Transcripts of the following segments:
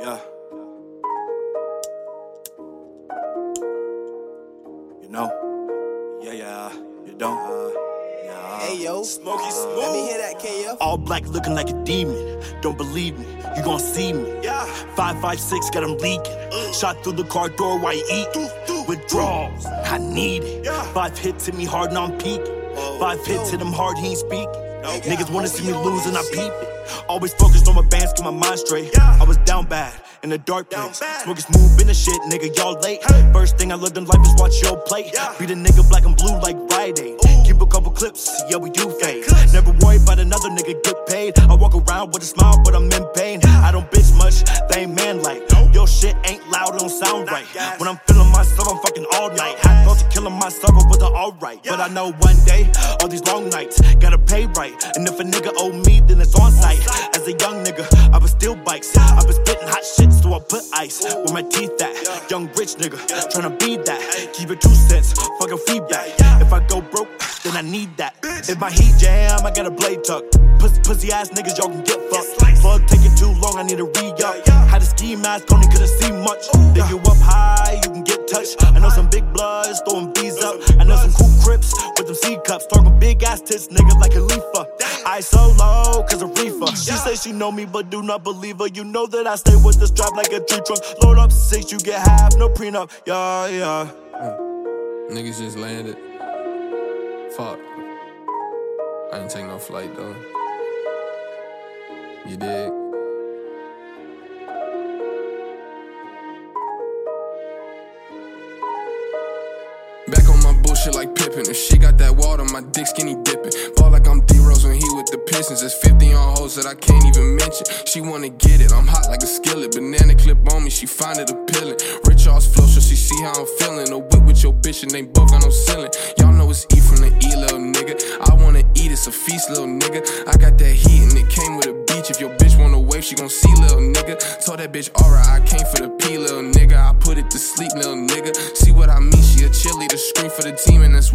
Yeah. You know? Yeah, yeah. You don't? Uh, yeah. Hey, yo. Smokey uh, Smoke. Let me hear that, KF. All black looking like a demon. Don't believe me. You gon' see me. Yeah. 556, five, got him leaking. Mm. Shot through the car door while you eat. Withdrawals. I need it. Yeah. Five hits hit me hard and I'm peaking. Five hits hit him hard, he ain't speaking. Niggas wanna see me lose and I peep it. Always focused on my bands, keep my mind straight. I was down bad in the dark place. Smoking smooth the shit, nigga, y'all late. First thing I lived in life is watch your plate. Beat a nigga black and blue like Friday. Ooh. Keep a couple clips, yeah, we do fade. Never worry about another nigga get paid. I walk around with a smile, but I'm in pain. I don't bitch much, they ain't man like. Your shit ain't loud, it don't sound right. When I'm feeling myself, I'm fucking all night. Killing myself, but they're alright. But I know one day, all these long nights, gotta pay right. And if a nigga owe me, then it's on site. As a young nigga, I was still bikes. I was spitting hot shit, so I put ice where my teeth at. Young rich nigga, tryna be that. Keep it two cents, fucking feedback. If I go broke, then I need that. If my heat jam, I got a blade tuck. Pussy, pussy ass niggas, y'all can get fucked. Plug taking too long, I need a re up. Had a ski mask on, couldn't see much. Then you up high, you can get touched. I know some big bloods throwing cups. Talking big ass tits, nigga, like Khalifa. I so low, cause of reefer. She say she know me, but do not believe her. You know that I stay with the strap like a tree trunk. Load up six, you get half, no prenup. Yeah, yeah. Niggas just landed. Fuck. I ain't take no flight though. You dig? Bullshit like Pippen. If she got that water, my dick skinny dipping. Ball like I'm D Rose when he with the Pistons. It's 50 on hoes that I can't even mention. She wanna get it, I'm hot like a skillet. Banana clip on me, she find it appealing. Rich ass flow, so she see how I'm feeling. A whip with your bitch and they both got no ceiling. Y'all know it's E from the E, little nigga. I wanna eat, it's a feast, little nigga. I got that heat and it came with a beach. If your bitch wanna wave, she gon' see, little nigga. Told that bitch, alright, I came for the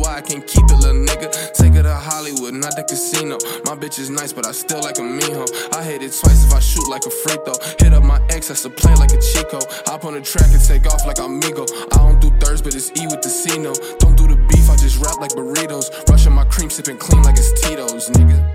why I can't keep it, little nigga. Take her to Hollywood, not the casino. My bitch is nice, but I still like a mean hoe. I hit it twice if I shoot like a free throw. Hit up my ex, that's a play like a Chico. Hop on the track and take off like amigo. I don't do thirds, but it's E with the C. Don't do the beef, I just rap like burritos. Rushing my cream, sipping clean like it's Tito's, nigga.